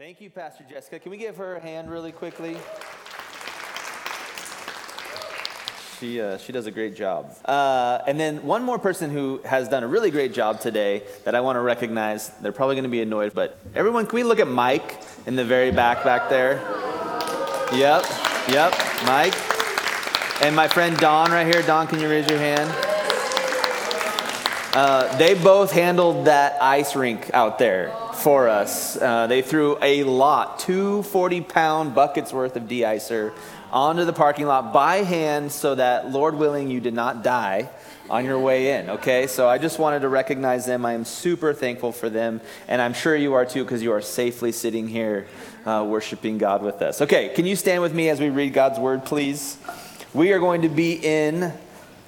Thank you, Pastor Jessica. Can we give her a hand really quickly? She, uh, she does a great job. Uh, and then one more person who has done a really great job today that I want to recognize. They're probably going to be annoyed, but everyone, can we look at Mike in the very back back there? Yep, yep, Mike. And my friend Don right here. Don, can you raise your hand? Uh, they both handled that ice rink out there for us. Uh, they threw a lot, two 40 pound buckets worth of de icer onto the parking lot by hand so that, Lord willing, you did not die on your way in, okay? So I just wanted to recognize them. I am super thankful for them, and I'm sure you are too because you are safely sitting here uh, worshiping God with us. Okay, can you stand with me as we read God's word, please? We are going to be in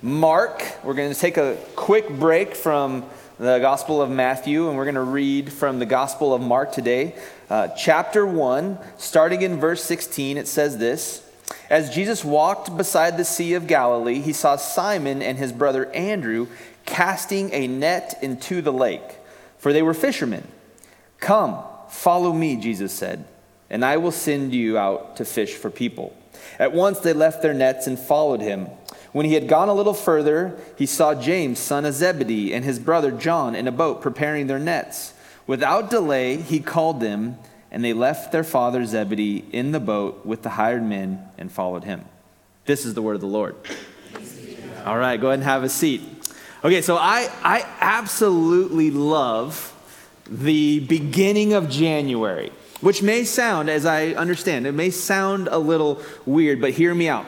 Mark. We're going to take a quick break from the Gospel of Matthew, and we're going to read from the Gospel of Mark today. Uh, chapter 1, starting in verse 16, it says this As Jesus walked beside the Sea of Galilee, he saw Simon and his brother Andrew casting a net into the lake, for they were fishermen. Come, follow me, Jesus said, and I will send you out to fish for people. At once they left their nets and followed him. When he had gone a little further, he saw James, son of Zebedee, and his brother John in a boat preparing their nets. Without delay, he called them, and they left their father Zebedee in the boat with the hired men and followed him. This is the word of the Lord. All right, go ahead and have a seat. Okay, so I, I absolutely love the beginning of January, which may sound, as I understand, it may sound a little weird, but hear me out.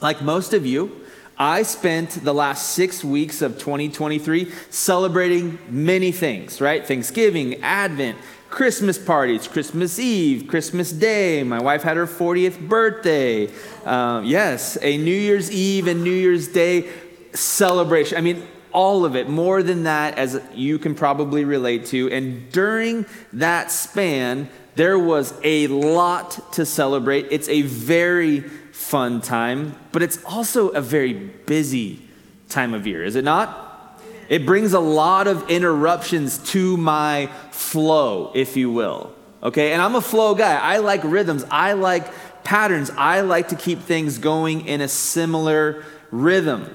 Like most of you, I spent the last six weeks of 2023 celebrating many things, right? Thanksgiving, Advent, Christmas parties, Christmas Eve, Christmas Day. My wife had her 40th birthday. Um, yes, a New Year's Eve and New Year's Day celebration. I mean, all of it, more than that, as you can probably relate to. And during that span, there was a lot to celebrate. It's a very fun time, but it's also a very busy time of year, is it not? It brings a lot of interruptions to my flow, if you will. Okay, and I'm a flow guy. I like rhythms, I like patterns, I like to keep things going in a similar rhythm.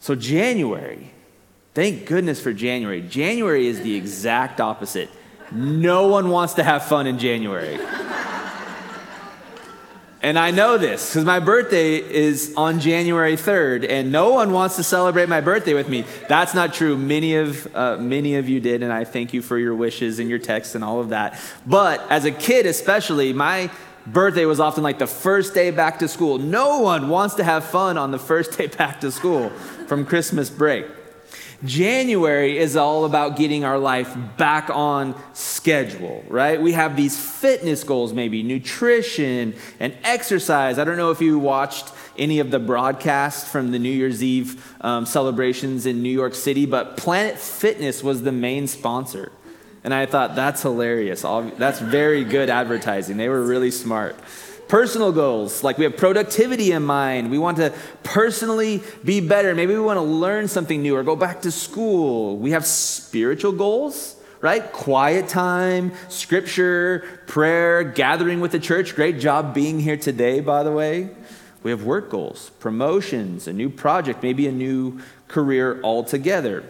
So, January, thank goodness for January. January is the exact opposite. No one wants to have fun in January. And I know this because my birthday is on January 3rd, and no one wants to celebrate my birthday with me. That's not true. Many of, uh, many of you did, and I thank you for your wishes and your texts and all of that. But as a kid, especially, my birthday was often like the first day back to school. No one wants to have fun on the first day back to school from Christmas break. January is all about getting our life back on schedule, right? We have these fitness goals, maybe nutrition and exercise. I don't know if you watched any of the broadcasts from the New Year's Eve um, celebrations in New York City, but Planet Fitness was the main sponsor. And I thought, that's hilarious. That's very good advertising. They were really smart. Personal goals, like we have productivity in mind. We want to personally be better. Maybe we want to learn something new or go back to school. We have spiritual goals, right? Quiet time, scripture, prayer, gathering with the church. Great job being here today, by the way. We have work goals, promotions, a new project, maybe a new career altogether.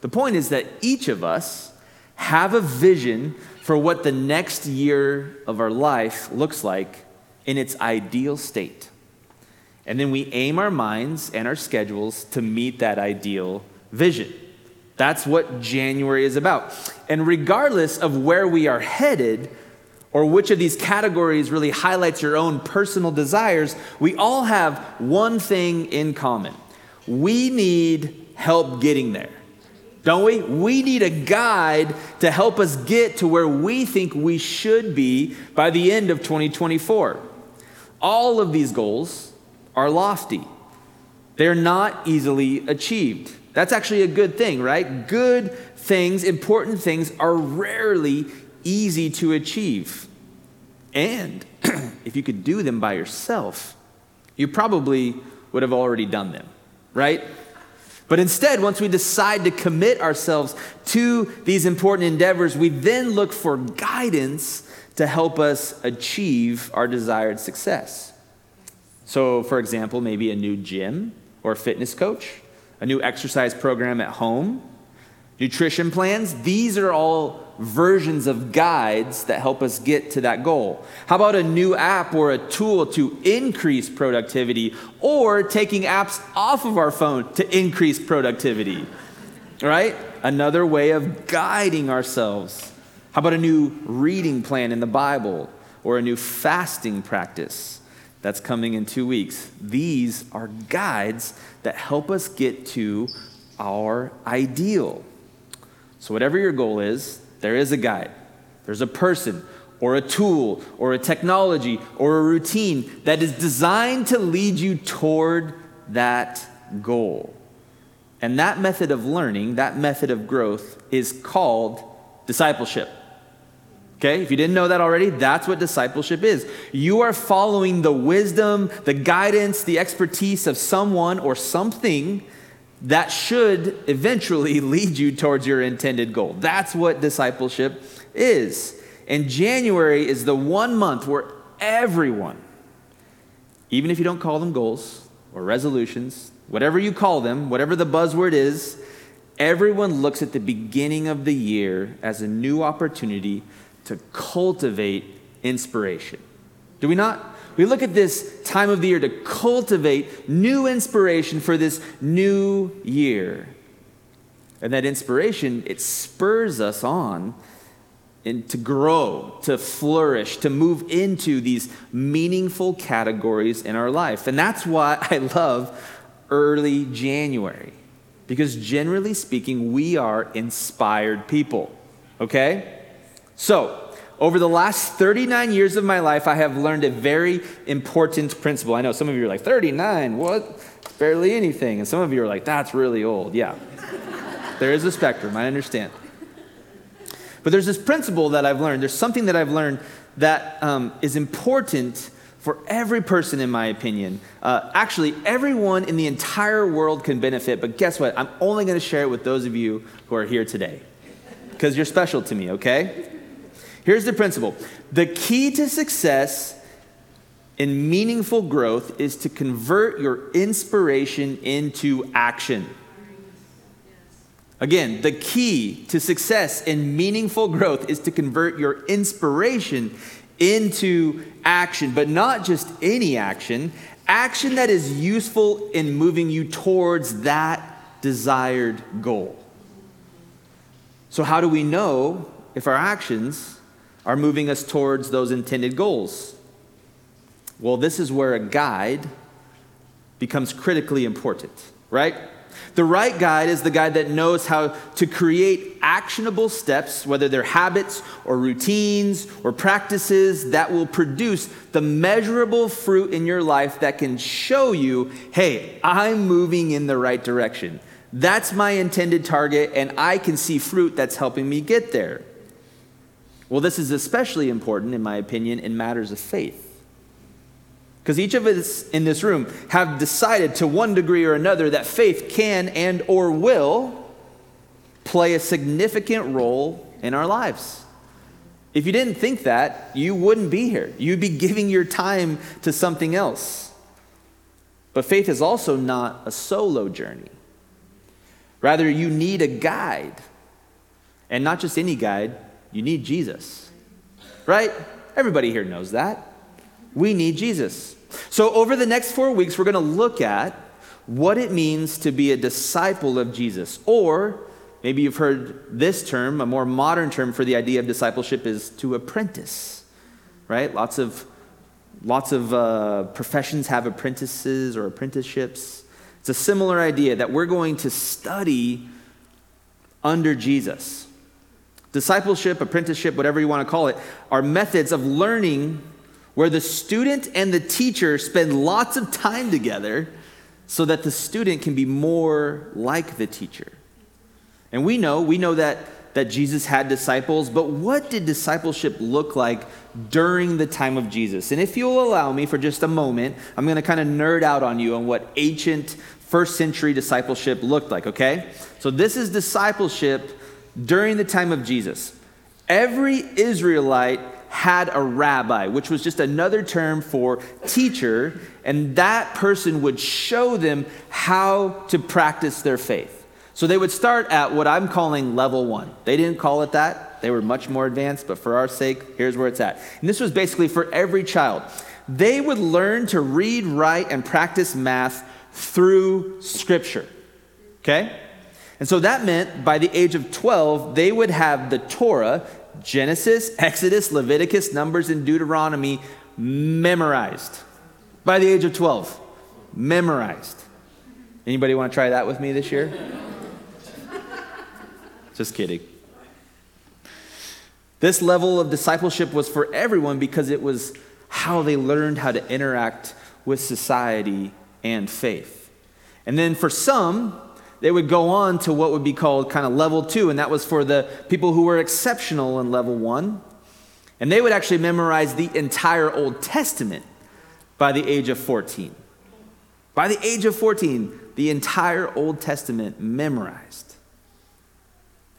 The point is that each of us have a vision for what the next year of our life looks like in its ideal state. And then we aim our minds and our schedules to meet that ideal vision. That's what January is about. And regardless of where we are headed, or which of these categories really highlights your own personal desires, we all have one thing in common. We need help getting there. Don't we? We need a guide to help us get to where we think we should be by the end of 2024. All of these goals are lofty, they're not easily achieved. That's actually a good thing, right? Good things, important things, are rarely easy to achieve. And if you could do them by yourself, you probably would have already done them, right? But instead, once we decide to commit ourselves to these important endeavors, we then look for guidance to help us achieve our desired success. So, for example, maybe a new gym or fitness coach, a new exercise program at home, nutrition plans. These are all versions of guides that help us get to that goal. How about a new app or a tool to increase productivity or taking apps off of our phone to increase productivity? Right? Another way of guiding ourselves. How about a new reading plan in the Bible or a new fasting practice that's coming in two weeks? These are guides that help us get to our ideal. So, whatever your goal is, there is a guide. There's a person or a tool or a technology or a routine that is designed to lead you toward that goal. And that method of learning, that method of growth, is called discipleship. Okay, if you didn't know that already, that's what discipleship is. You are following the wisdom, the guidance, the expertise of someone or something that should eventually lead you towards your intended goal. That's what discipleship is. And January is the one month where everyone, even if you don't call them goals or resolutions, whatever you call them, whatever the buzzword is, everyone looks at the beginning of the year as a new opportunity to cultivate inspiration. Do we not? We look at this time of the year to cultivate new inspiration for this new year. And that inspiration, it spurs us on and to grow, to flourish, to move into these meaningful categories in our life. And that's why I love early January. Because generally speaking, we are inspired people. Okay? So, over the last 39 years of my life, I have learned a very important principle. I know some of you are like, 39, what? Barely anything. And some of you are like, that's really old. Yeah. there is a spectrum, I understand. But there's this principle that I've learned. There's something that I've learned that um, is important for every person, in my opinion. Uh, actually, everyone in the entire world can benefit, but guess what? I'm only going to share it with those of you who are here today because you're special to me, okay? Here's the principle the key to success in meaningful growth is to convert your inspiration into action. Again, the key to success in meaningful growth is to convert your inspiration into action, but not just any action, action that is useful in moving you towards that desired goal. So, how do we know if our actions are moving us towards those intended goals. Well, this is where a guide becomes critically important, right? The right guide is the guide that knows how to create actionable steps, whether they're habits or routines or practices that will produce the measurable fruit in your life that can show you, hey, I'm moving in the right direction. That's my intended target, and I can see fruit that's helping me get there. Well, this is especially important, in my opinion, in matters of faith. Because each of us in this room have decided to one degree or another that faith can and or will play a significant role in our lives. If you didn't think that, you wouldn't be here. You'd be giving your time to something else. But faith is also not a solo journey. Rather, you need a guide. And not just any guide, you need Jesus. Right? Everybody here knows that. We need Jesus. So, over the next four weeks, we're going to look at what it means to be a disciple of Jesus. Or maybe you've heard this term, a more modern term for the idea of discipleship is to apprentice. Right? Lots of, lots of uh, professions have apprentices or apprenticeships. It's a similar idea that we're going to study under Jesus. Discipleship, apprenticeship, whatever you want to call it, are methods of learning where the student and the teacher spend lots of time together so that the student can be more like the teacher. And we know, we know that, that Jesus had disciples, but what did discipleship look like during the time of Jesus? And if you'll allow me for just a moment, I'm going to kind of nerd out on you on what ancient first century discipleship looked like, okay? So this is discipleship during the time of Jesus. Every Israelite had a rabbi, which was just another term for teacher, and that person would show them how to practice their faith. So they would start at what I'm calling level one. They didn't call it that, they were much more advanced, but for our sake, here's where it's at. And this was basically for every child. They would learn to read, write, and practice math through Scripture. Okay? And so that meant by the age of 12, they would have the Torah, Genesis, Exodus, Leviticus, Numbers, and Deuteronomy memorized. By the age of 12, memorized. Anybody want to try that with me this year? Just kidding. This level of discipleship was for everyone because it was how they learned how to interact with society and faith. And then for some, they would go on to what would be called kind of level two, and that was for the people who were exceptional in level one. And they would actually memorize the entire Old Testament by the age of 14. By the age of 14, the entire Old Testament memorized.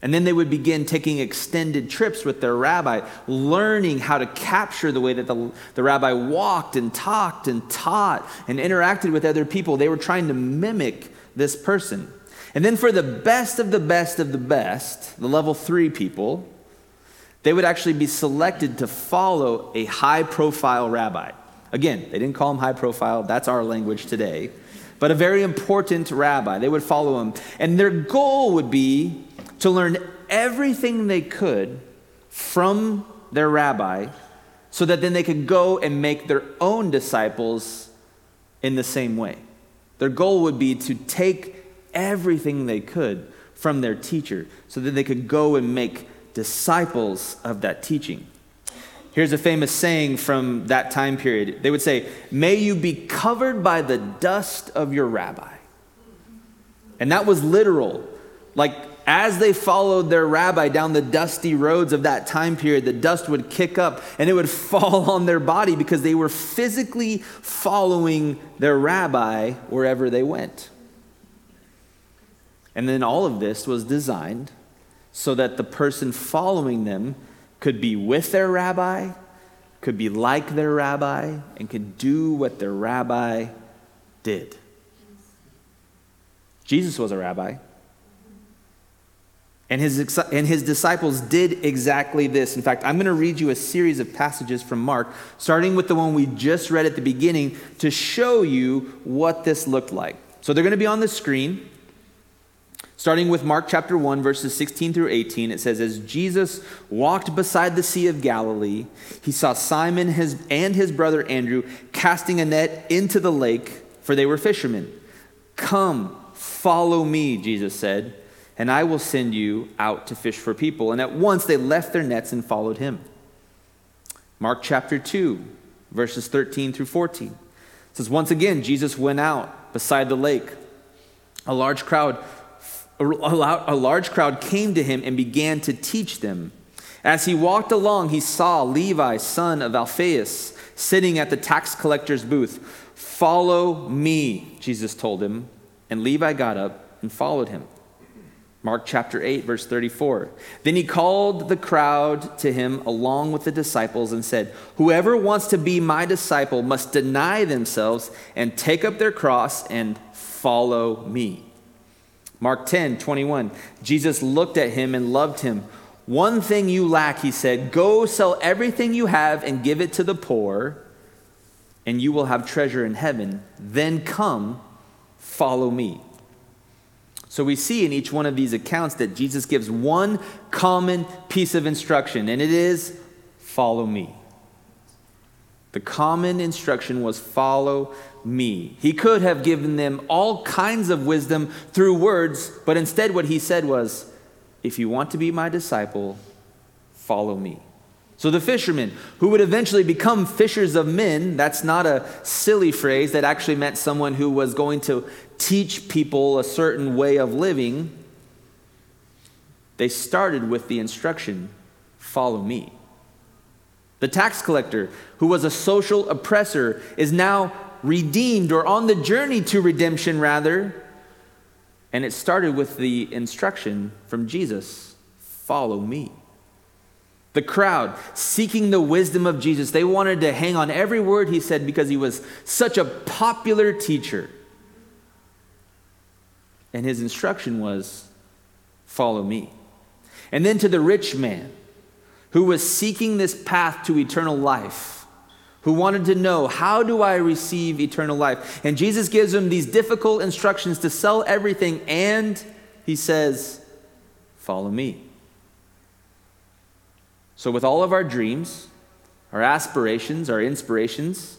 And then they would begin taking extended trips with their rabbi, learning how to capture the way that the, the rabbi walked and talked and taught and interacted with other people. They were trying to mimic this person. And then for the best of the best of the best, the level three people, they would actually be selected to follow a high profile rabbi. Again, they didn't call him high profile, that's our language today, but a very important rabbi. They would follow him. And their goal would be to learn everything they could from their rabbi so that then they could go and make their own disciples in the same way. Their goal would be to take everything they could from their teacher so that they could go and make disciples of that teaching. Here's a famous saying from that time period. They would say, May you be covered by the dust of your rabbi. And that was literal. Like, as they followed their rabbi down the dusty roads of that time period, the dust would kick up and it would fall on their body because they were physically following their rabbi wherever they went. And then all of this was designed so that the person following them could be with their rabbi, could be like their rabbi, and could do what their rabbi did. Jesus was a rabbi. And his, and his disciples did exactly this. In fact, I'm going to read you a series of passages from Mark, starting with the one we just read at the beginning, to show you what this looked like. So they're going to be on the screen. Starting with Mark chapter 1, verses 16 through 18, it says, As Jesus walked beside the Sea of Galilee, he saw Simon his, and his brother Andrew casting a net into the lake, for they were fishermen. Come, follow me, Jesus said, and I will send you out to fish for people. And at once they left their nets and followed him. Mark chapter 2, verses 13 through 14. It says, Once again, Jesus went out beside the lake. A large crowd a large crowd came to him and began to teach them. As he walked along, he saw Levi, son of Alphaeus, sitting at the tax collector's booth. Follow me, Jesus told him. And Levi got up and followed him. Mark chapter 8, verse 34. Then he called the crowd to him along with the disciples and said, Whoever wants to be my disciple must deny themselves and take up their cross and follow me. Mark 10, 21. Jesus looked at him and loved him. One thing you lack, he said go sell everything you have and give it to the poor, and you will have treasure in heaven. Then come, follow me. So we see in each one of these accounts that Jesus gives one common piece of instruction, and it is follow me. The common instruction was follow me. He could have given them all kinds of wisdom through words, but instead, what he said was, If you want to be my disciple, follow me. So the fishermen, who would eventually become fishers of men, that's not a silly phrase, that actually meant someone who was going to teach people a certain way of living. They started with the instruction follow me. The tax collector, who was a social oppressor, is now redeemed or on the journey to redemption, rather, And it started with the instruction from Jesus follow me. The crowd, seeking the wisdom of Jesus, they wanted to hang on every word he said because he was such a popular teacher. And his instruction was follow me. And then to the rich man who was seeking this path to eternal life, who wanted to know, how do I receive eternal life? And Jesus gives him these difficult instructions to sell everything, and he says, follow me. So, with all of our dreams, our aspirations, our inspirations,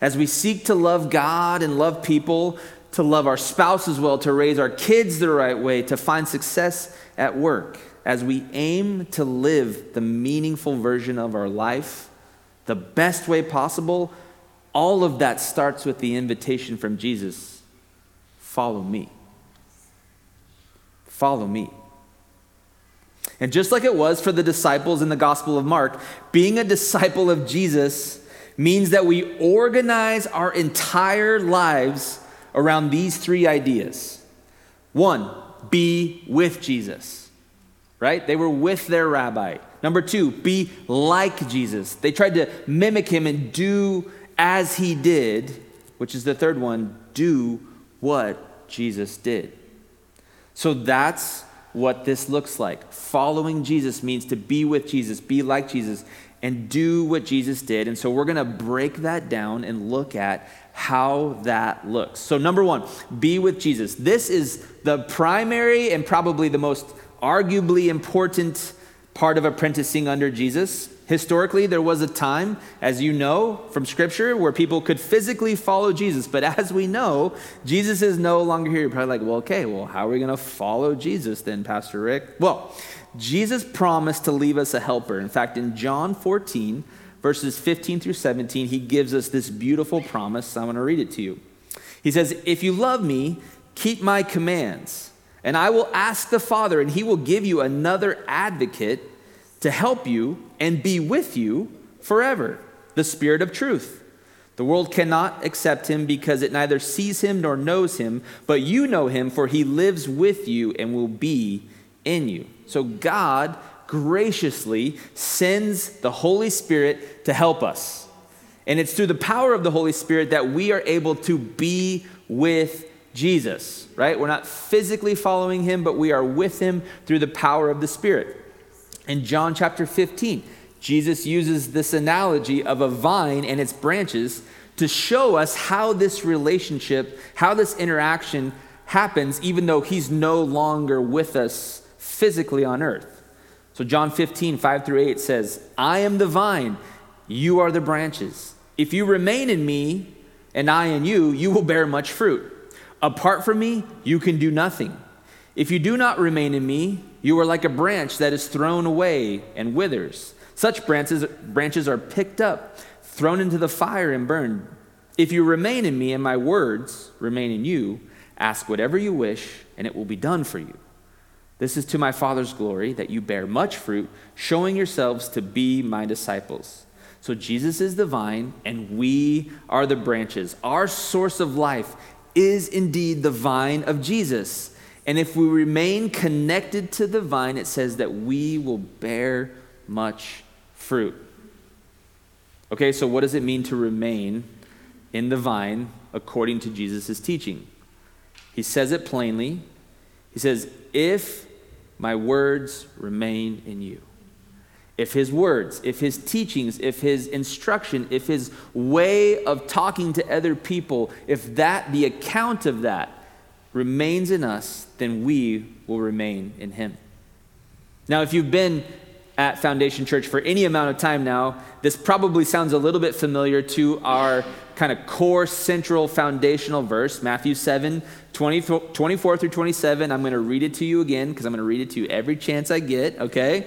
as we seek to love God and love people, to love our spouse as well, to raise our kids the right way, to find success at work, as we aim to live the meaningful version of our life the best way possible, all of that starts with the invitation from Jesus follow me. Follow me. And just like it was for the disciples in the Gospel of Mark, being a disciple of Jesus means that we organize our entire lives around these three ideas. One, be with Jesus, right? They were with their rabbi. Number two, be like Jesus. They tried to mimic him and do as he did, which is the third one, do what Jesus did. So that's what this looks like. Following Jesus means to be with Jesus, be like Jesus, and do what Jesus did. And so we're going to break that down and look at how that looks. So, number one, be with Jesus. This is the primary and probably the most arguably important part of apprenticing under Jesus. Historically, there was a time, as you know from Scripture, where people could physically follow Jesus. But as we know, Jesus is no longer here. You're probably like, well, okay, well, how are we going to follow Jesus then, Pastor Rick? Well, Jesus promised to leave us a helper. In fact, in John 14, verses 15 through 17, he gives us this beautiful promise. I'm going to read it to you. He says, If you love me, keep my commands, and I will ask the Father, and he will give you another advocate to help you and be with you forever the Spirit of truth. The world cannot accept him because it neither sees him nor knows him, but you know him, for he lives with you and will be in you. So God graciously sends the Holy Spirit to help us. And it's through the power of the Holy Spirit that we are able to be with Jesus, right? We're not physically following him, but we are with him through the power of the Spirit. In John chapter 15, Jesus uses this analogy of a vine and its branches to show us how this relationship, how this interaction happens, even though he's no longer with us physically on earth. So, John 15, 5 through 8 says, I am the vine, you are the branches. If you remain in me and I in you, you will bear much fruit. Apart from me, you can do nothing. If you do not remain in me, you are like a branch that is thrown away and withers. Such branches, branches are picked up, thrown into the fire, and burned. If you remain in me and my words remain in you, ask whatever you wish, and it will be done for you. This is to my Father's glory that you bear much fruit, showing yourselves to be my disciples. So Jesus is the vine, and we are the branches. Our source of life is indeed the vine of Jesus. And if we remain connected to the vine, it says that we will bear much fruit. Okay, so what does it mean to remain in the vine according to Jesus' teaching? He says it plainly. He says, If my words remain in you. If his words, if his teachings, if his instruction, if his way of talking to other people, if that, the account of that, remains in us, then we will remain in him. Now, if you've been at Foundation Church for any amount of time now, this probably sounds a little bit familiar to our kind of core central foundational verse, Matthew 7 20, 24 through 27. I'm going to read it to you again because I'm going to read it to you every chance I get, okay?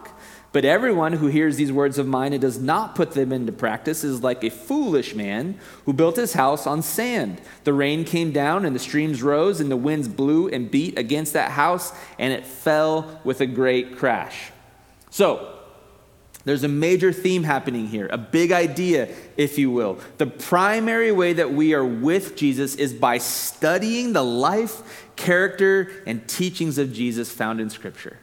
But everyone who hears these words of mine and does not put them into practice is like a foolish man who built his house on sand. The rain came down, and the streams rose, and the winds blew and beat against that house, and it fell with a great crash. So, there's a major theme happening here, a big idea, if you will. The primary way that we are with Jesus is by studying the life, character, and teachings of Jesus found in Scripture.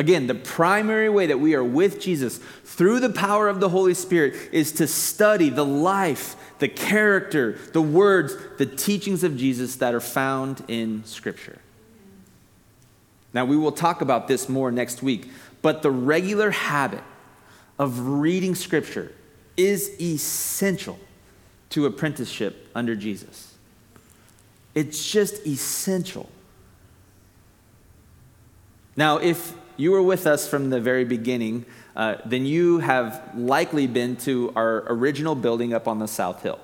Again, the primary way that we are with Jesus through the power of the Holy Spirit is to study the life, the character, the words, the teachings of Jesus that are found in Scripture. Now, we will talk about this more next week, but the regular habit of reading Scripture is essential to apprenticeship under Jesus. It's just essential. Now, if you were with us from the very beginning, uh, then you have likely been to our original building up on the South Hill.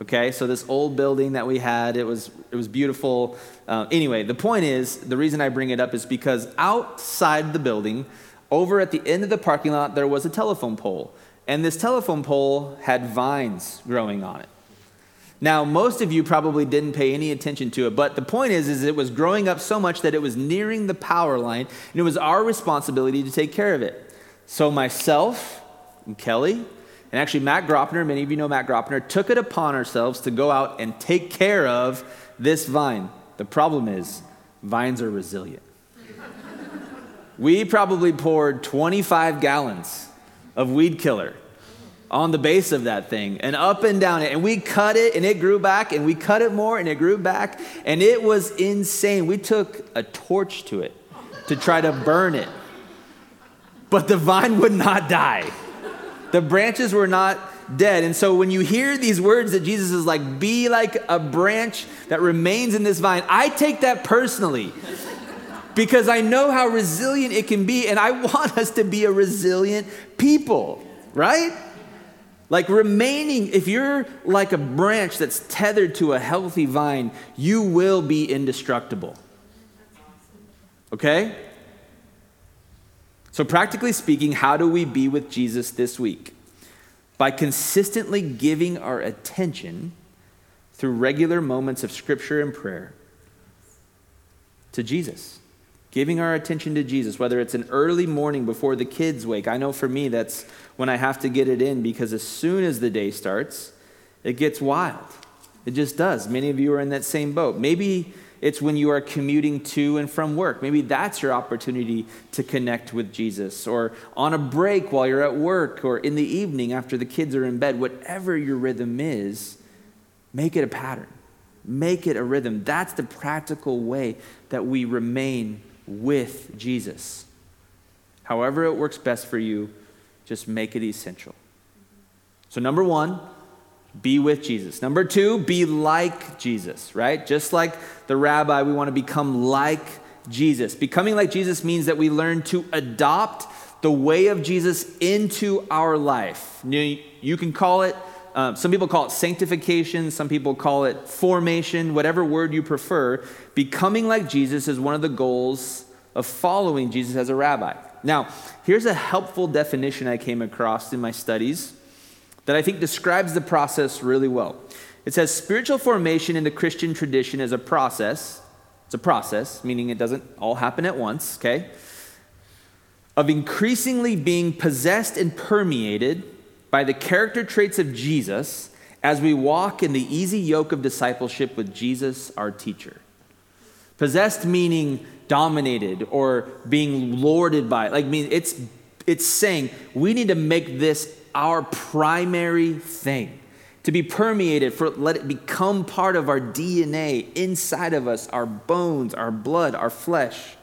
Okay, so this old building that we had, it was, it was beautiful. Uh, anyway, the point is the reason I bring it up is because outside the building, over at the end of the parking lot, there was a telephone pole. And this telephone pole had vines growing on it. Now, most of you probably didn't pay any attention to it, but the point is, is it was growing up so much that it was nearing the power line, and it was our responsibility to take care of it. So myself and Kelly, and actually Matt Gropner, many of you know Matt Gropner, took it upon ourselves to go out and take care of this vine. The problem is, vines are resilient. we probably poured 25 gallons of weed killer on the base of that thing and up and down it. And we cut it and it grew back and we cut it more and it grew back. And it was insane. We took a torch to it to try to burn it. But the vine would not die. The branches were not dead. And so when you hear these words that Jesus is like, be like a branch that remains in this vine, I take that personally because I know how resilient it can be. And I want us to be a resilient people, right? Like remaining, if you're like a branch that's tethered to a healthy vine, you will be indestructible. Okay? So, practically speaking, how do we be with Jesus this week? By consistently giving our attention through regular moments of scripture and prayer to Jesus giving our attention to Jesus, whether it's an early morning before the kids wake. I know for me, that's when I have to get it in because as soon as the day starts, it gets wild. It just does. Many of you are in that same boat. Maybe it's when you are commuting to and from work. Maybe that's your opportunity to connect with Jesus, or on a break while you're at work, or in the evening after the kids are in bed. Whatever your rhythm is, make it a pattern, make it a rhythm. That's the practical way that we remain with Jesus. However, it works best for you, just make it essential. So, number one, be with Jesus. Number two, be like Jesus, right? Just like the rabbi, we want to become like Jesus. Becoming like Jesus means that we learn to adopt the way of Jesus into our life. You, you can call it, um, some people call it sanctification, some people call it formation, whatever word you prefer. Becoming like Jesus is one of the goals of following Jesus as a rabbi. Now, here's a helpful definition I came across in my studies that I think describes the process really well. It says spiritual formation in the Christian tradition is a process. It's a process, meaning it doesn't all happen at once, okay? Of increasingly being possessed and permeated by the character traits of Jesus as we walk in the easy yoke of discipleship with Jesus, our teacher. Possessed meaning dominated or being lorded by. Like, I mean, it's, it's saying we need to make this our primary thing to be permeated, for let it become part of our DNA inside of us, our bones, our blood, our flesh.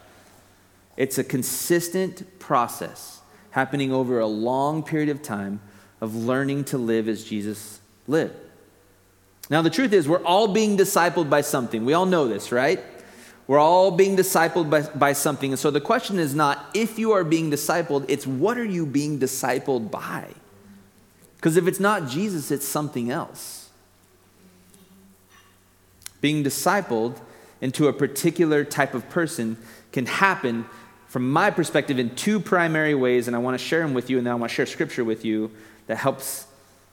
It's a consistent process happening over a long period of time of learning to live as Jesus lived. Now, the truth is, we're all being discipled by something. We all know this, right? We're all being discipled by, by something. And so the question is not if you are being discipled, it's what are you being discipled by? Because if it's not Jesus, it's something else. Being discipled into a particular type of person can happen from my perspective, in two primary ways, and I want to share them with you, and then I want to share scripture with you that helps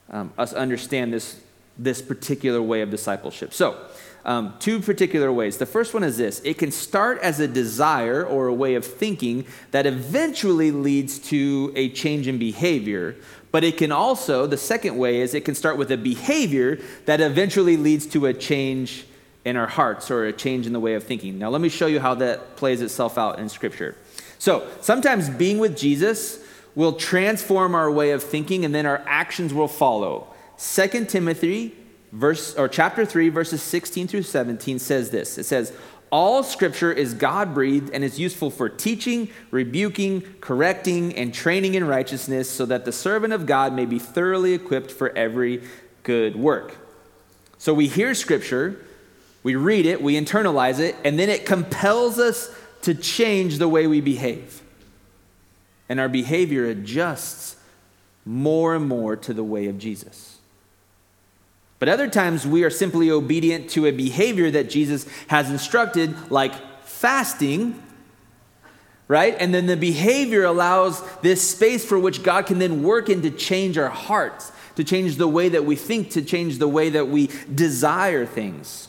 um, us understand this, this particular way of discipleship. So, um, two particular ways. The first one is this it can start as a desire or a way of thinking that eventually leads to a change in behavior. But it can also, the second way is it can start with a behavior that eventually leads to a change in our hearts or a change in the way of thinking. Now, let me show you how that plays itself out in Scripture. So, sometimes being with Jesus will transform our way of thinking and then our actions will follow. 2 Timothy verse or chapter 3 verses 16 through 17 says this. It says, "All scripture is God-breathed and is useful for teaching, rebuking, correcting, and training in righteousness, so that the servant of God may be thoroughly equipped for every good work." So we hear scripture, we read it, we internalize it, and then it compels us to change the way we behave. And our behavior adjusts more and more to the way of Jesus. But other times we are simply obedient to a behavior that Jesus has instructed, like fasting, right? And then the behavior allows this space for which God can then work in to change our hearts, to change the way that we think, to change the way that we desire things.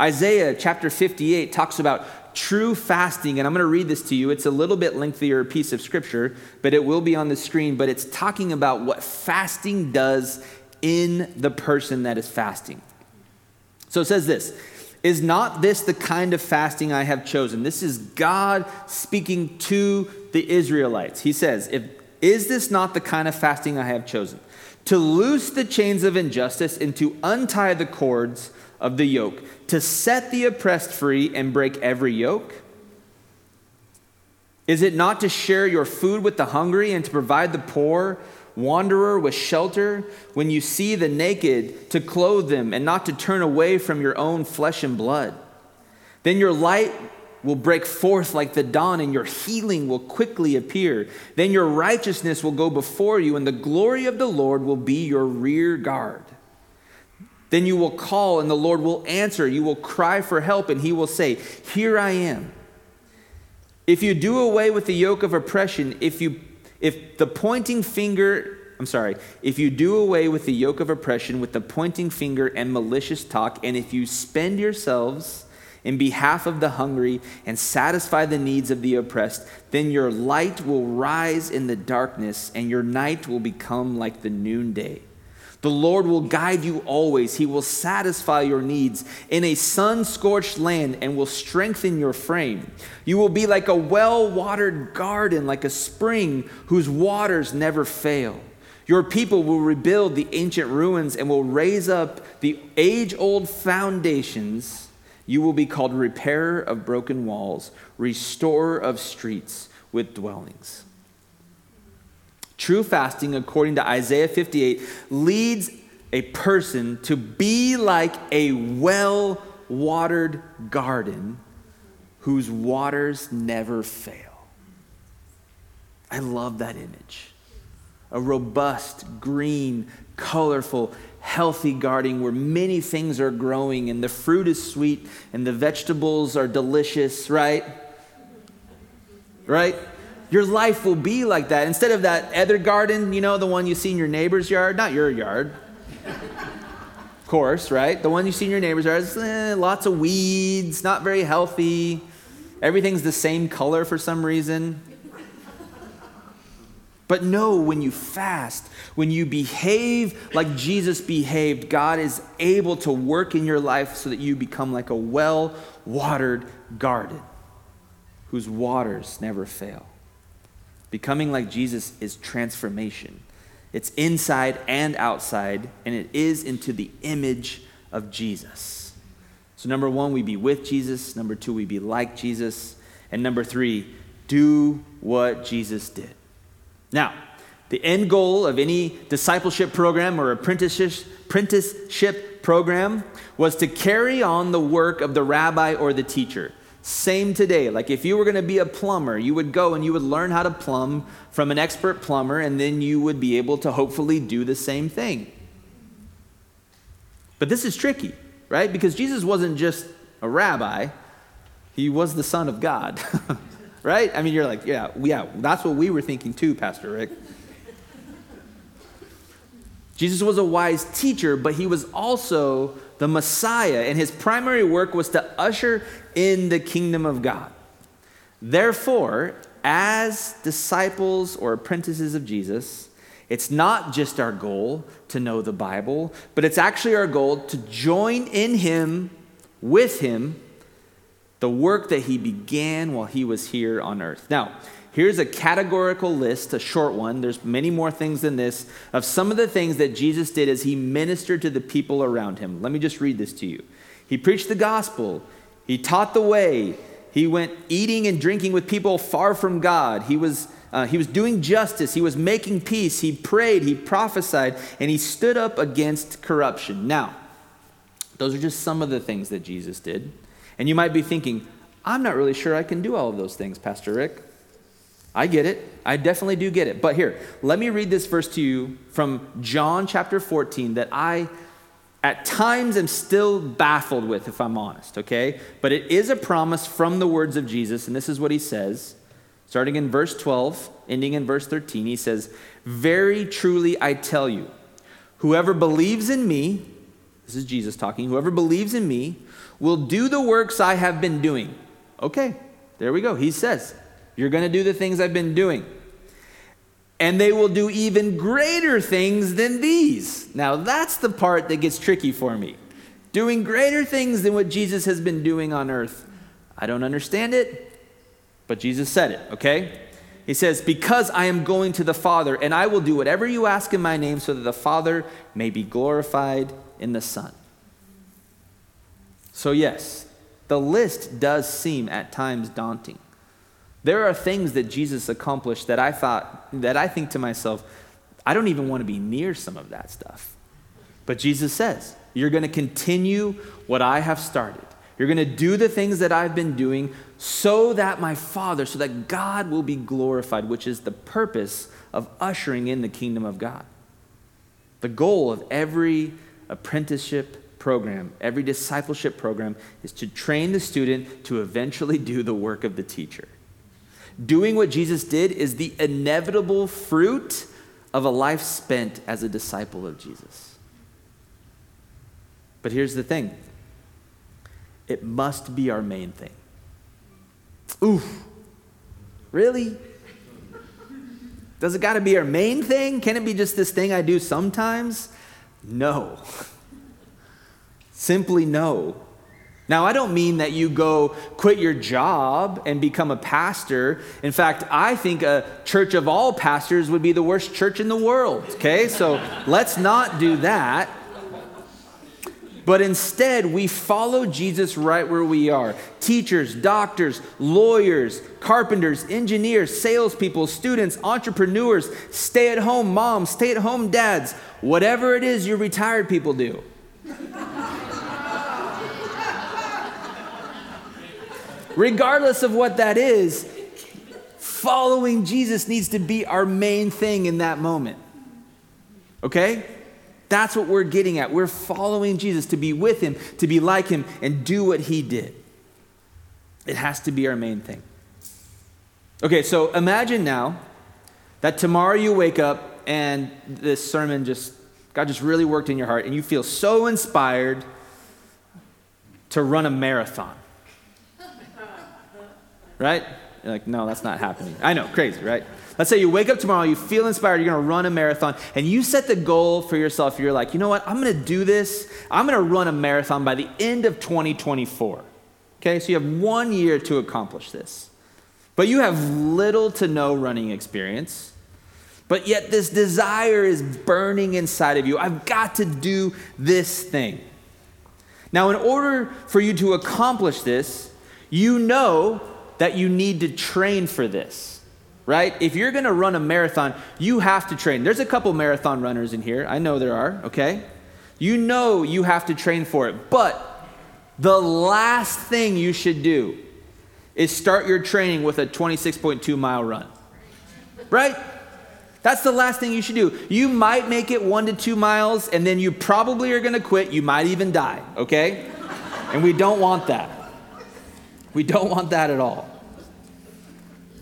Isaiah chapter 58 talks about true fasting, and I'm going to read this to you. It's a little bit lengthier piece of scripture, but it will be on the screen. But it's talking about what fasting does in the person that is fasting. So it says this Is not this the kind of fasting I have chosen? This is God speaking to the Israelites. He says, if, Is this not the kind of fasting I have chosen? To loose the chains of injustice and to untie the cords of the yoke, to set the oppressed free and break every yoke? Is it not to share your food with the hungry and to provide the poor wanderer with shelter, when you see the naked, to clothe them, and not to turn away from your own flesh and blood. Then your light will break forth like the dawn, and your healing will quickly appear. Then your righteousness will go before you, and the glory of the Lord will be your rear guard. Then you will call, and the Lord will answer. You will cry for help, and he will say, Here I am. If you do away with the yoke of oppression, if you if the pointing finger, I'm sorry, if you do away with the yoke of oppression with the pointing finger and malicious talk, and if you spend yourselves in behalf of the hungry and satisfy the needs of the oppressed, then your light will rise in the darkness and your night will become like the noonday. The Lord will guide you always. He will satisfy your needs in a sun scorched land and will strengthen your frame. You will be like a well watered garden, like a spring whose waters never fail. Your people will rebuild the ancient ruins and will raise up the age old foundations. You will be called repairer of broken walls, restorer of streets with dwellings. True fasting, according to Isaiah 58, leads a person to be like a well watered garden whose waters never fail. I love that image. A robust, green, colorful, healthy garden where many things are growing and the fruit is sweet and the vegetables are delicious, right? Right? Your life will be like that. Instead of that other garden, you know, the one you see in your neighbor's yard, not your yard. of course, right? The one you see in your neighbor's yard, eh, lots of weeds, not very healthy. Everything's the same color for some reason. But know when you fast, when you behave like Jesus behaved, God is able to work in your life so that you become like a well watered garden whose waters never fail. Becoming like Jesus is transformation. It's inside and outside, and it is into the image of Jesus. So, number one, we be with Jesus. Number two, we be like Jesus. And number three, do what Jesus did. Now, the end goal of any discipleship program or apprenticeship program was to carry on the work of the rabbi or the teacher. Same today. Like if you were going to be a plumber, you would go and you would learn how to plumb from an expert plumber, and then you would be able to hopefully do the same thing. But this is tricky, right? Because Jesus wasn't just a rabbi, he was the Son of God. right? I mean, you're like, yeah, yeah, that's what we were thinking too, Pastor Rick. Jesus was a wise teacher, but he was also the Messiah, and his primary work was to usher in the kingdom of God. Therefore, as disciples or apprentices of Jesus, it's not just our goal to know the Bible, but it's actually our goal to join in Him, with Him, the work that He began while He was here on earth. Now, here's a categorical list, a short one. There's many more things than this, of some of the things that Jesus did as He ministered to the people around Him. Let me just read this to you. He preached the gospel, He taught the way, He went eating and drinking with people far from God. He was uh, he was doing justice. He was making peace. He prayed. He prophesied. And he stood up against corruption. Now, those are just some of the things that Jesus did. And you might be thinking, I'm not really sure I can do all of those things, Pastor Rick. I get it. I definitely do get it. But here, let me read this verse to you from John chapter 14 that I at times am still baffled with, if I'm honest, okay? But it is a promise from the words of Jesus, and this is what he says starting in verse 12, ending in verse 13, he says, Very truly I tell you, whoever believes in me, this is Jesus talking, whoever believes in me will do the works I have been doing. Okay, there we go. He says, You're going to do the things I've been doing. And they will do even greater things than these. Now, that's the part that gets tricky for me. Doing greater things than what Jesus has been doing on earth. I don't understand it. But Jesus said it, okay? He says, Because I am going to the Father, and I will do whatever you ask in my name, so that the Father may be glorified in the Son. So, yes, the list does seem at times daunting. There are things that Jesus accomplished that I thought, that I think to myself, I don't even want to be near some of that stuff. But Jesus says, You're going to continue what I have started. You're going to do the things that I've been doing so that my Father, so that God will be glorified, which is the purpose of ushering in the kingdom of God. The goal of every apprenticeship program, every discipleship program, is to train the student to eventually do the work of the teacher. Doing what Jesus did is the inevitable fruit of a life spent as a disciple of Jesus. But here's the thing it must be our main thing. Oof. Really? Does it got to be our main thing? Can it be just this thing I do sometimes? No. Simply no. Now, I don't mean that you go quit your job and become a pastor. In fact, I think a church of all pastors would be the worst church in the world, okay? So let's not do that. But instead, we follow Jesus right where we are. Teachers, doctors, lawyers, carpenters, engineers, salespeople, students, entrepreneurs, stay at home moms, stay at home dads, whatever it is your retired people do. Regardless of what that is, following Jesus needs to be our main thing in that moment. Okay? That's what we're getting at. We're following Jesus to be with him, to be like him, and do what he did. It has to be our main thing. Okay, so imagine now that tomorrow you wake up and this sermon just, God just really worked in your heart, and you feel so inspired to run a marathon. Right? You're like, no, that's not happening. I know, crazy, right? Let's say you wake up tomorrow, you feel inspired, you're going to run a marathon, and you set the goal for yourself. You're like, you know what? I'm going to do this. I'm going to run a marathon by the end of 2024. Okay, so you have one year to accomplish this. But you have little to no running experience. But yet, this desire is burning inside of you. I've got to do this thing. Now, in order for you to accomplish this, you know that you need to train for this right? If you're going to run a marathon, you have to train. There's a couple marathon runners in here. I know there are, okay? You know you have to train for it. But the last thing you should do is start your training with a 26.2 mile run, right? That's the last thing you should do. You might make it one to two miles, and then you probably are going to quit. You might even die, okay? And we don't want that. We don't want that at all.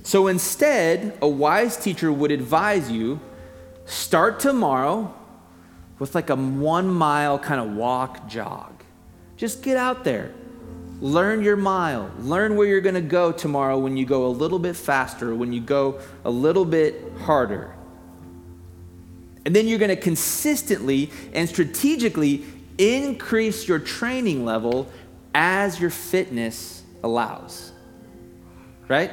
So instead, a wise teacher would advise you start tomorrow with like a one mile kind of walk jog. Just get out there. Learn your mile. Learn where you're going to go tomorrow when you go a little bit faster, when you go a little bit harder. And then you're going to consistently and strategically increase your training level as your fitness allows. Right?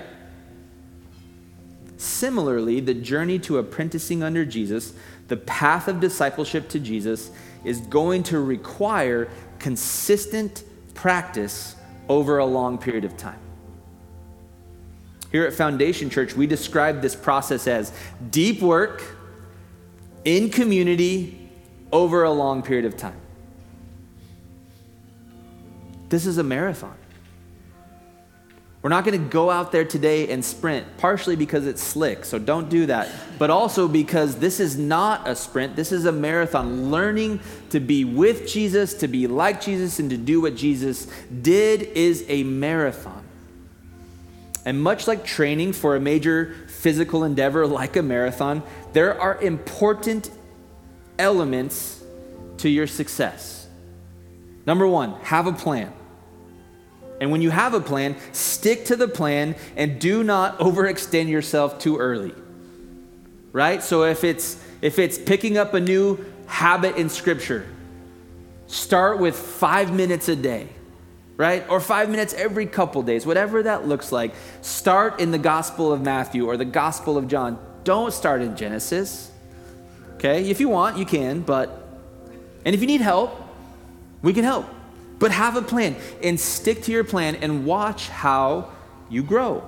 Similarly, the journey to apprenticing under Jesus, the path of discipleship to Jesus, is going to require consistent practice over a long period of time. Here at Foundation Church, we describe this process as deep work in community over a long period of time. This is a marathon. We're not going to go out there today and sprint, partially because it's slick, so don't do that, but also because this is not a sprint, this is a marathon. Learning to be with Jesus, to be like Jesus, and to do what Jesus did is a marathon. And much like training for a major physical endeavor like a marathon, there are important elements to your success. Number one, have a plan. And when you have a plan, stick to the plan and do not overextend yourself too early. Right? So if it's if it's picking up a new habit in scripture, start with 5 minutes a day. Right? Or 5 minutes every couple days, whatever that looks like. Start in the Gospel of Matthew or the Gospel of John. Don't start in Genesis. Okay? If you want, you can, but and if you need help, we can help. But have a plan and stick to your plan and watch how you grow.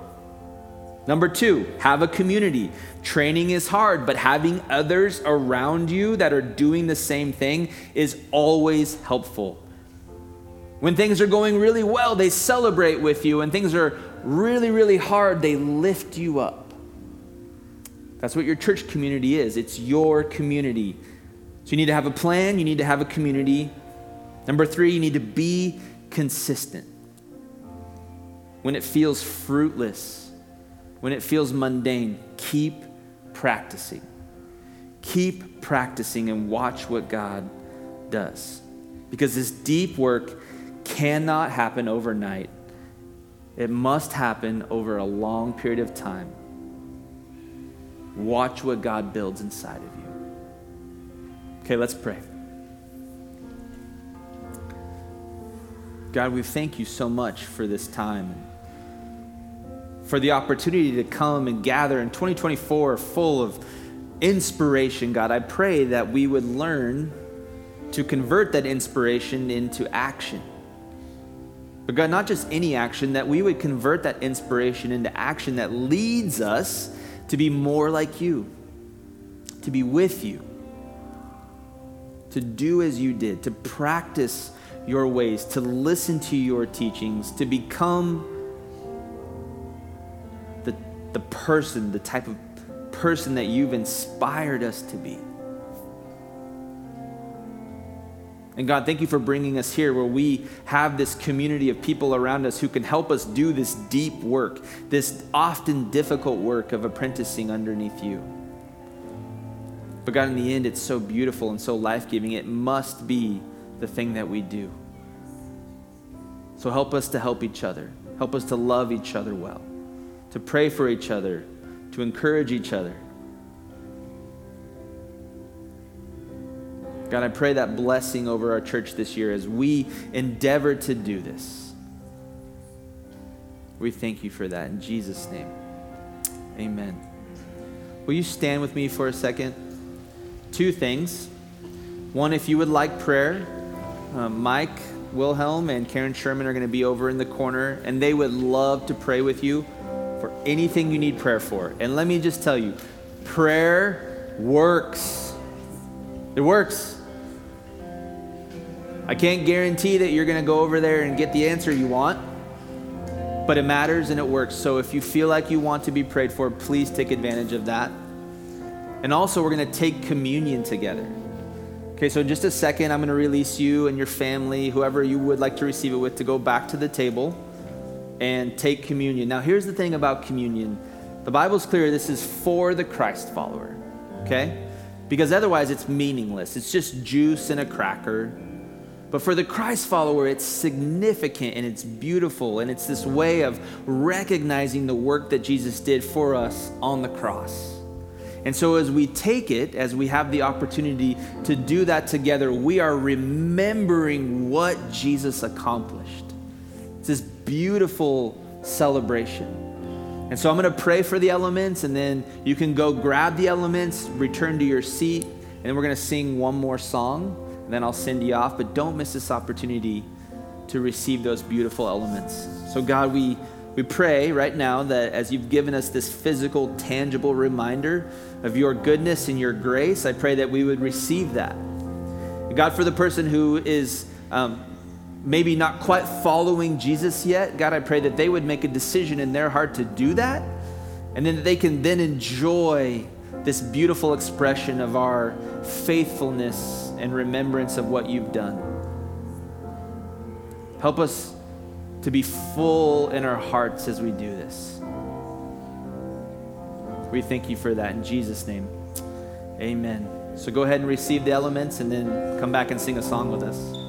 Number two, have a community. Training is hard, but having others around you that are doing the same thing is always helpful. When things are going really well, they celebrate with you. When things are really, really hard, they lift you up. That's what your church community is. It's your community. So you need to have a plan, you need to have a community, Number three, you need to be consistent. When it feels fruitless, when it feels mundane, keep practicing. Keep practicing and watch what God does. Because this deep work cannot happen overnight, it must happen over a long period of time. Watch what God builds inside of you. Okay, let's pray. God, we thank you so much for this time, for the opportunity to come and gather in 2024 full of inspiration. God, I pray that we would learn to convert that inspiration into action. But God, not just any action, that we would convert that inspiration into action that leads us to be more like you, to be with you, to do as you did, to practice your ways, to listen to your teachings, to become the, the person, the type of person that you've inspired us to be. And God, thank you for bringing us here where we have this community of people around us who can help us do this deep work, this often difficult work of apprenticing underneath you. But God, in the end, it's so beautiful and so life giving. It must be the thing that we do. So help us to help each other. Help us to love each other well, to pray for each other, to encourage each other. God, I pray that blessing over our church this year as we endeavor to do this. We thank you for that in Jesus' name. Amen. Will you stand with me for a second? Two things. One, if you would like prayer, uh, Mike Wilhelm and Karen Sherman are going to be over in the corner, and they would love to pray with you for anything you need prayer for. And let me just tell you prayer works. It works. I can't guarantee that you're going to go over there and get the answer you want, but it matters and it works. So if you feel like you want to be prayed for, please take advantage of that. And also, we're going to take communion together. Okay, so in just a second, I'm going to release you and your family, whoever you would like to receive it with, to go back to the table and take communion. Now, here's the thing about communion The Bible's clear this is for the Christ follower, okay? Because otherwise it's meaningless. It's just juice and a cracker. But for the Christ follower, it's significant and it's beautiful, and it's this way of recognizing the work that Jesus did for us on the cross. And so, as we take it, as we have the opportunity to do that together, we are remembering what Jesus accomplished. It's this beautiful celebration. And so, I'm going to pray for the elements, and then you can go grab the elements, return to your seat, and then we're going to sing one more song, and then I'll send you off. But don't miss this opportunity to receive those beautiful elements. So, God, we. We pray right now that as you've given us this physical, tangible reminder of your goodness and your grace, I pray that we would receive that. God, for the person who is um, maybe not quite following Jesus yet, God, I pray that they would make a decision in their heart to do that, and then that they can then enjoy this beautiful expression of our faithfulness and remembrance of what you've done. Help us to be full in our hearts as we do this. We thank you for that in Jesus' name. Amen. So go ahead and receive the elements and then come back and sing a song with us.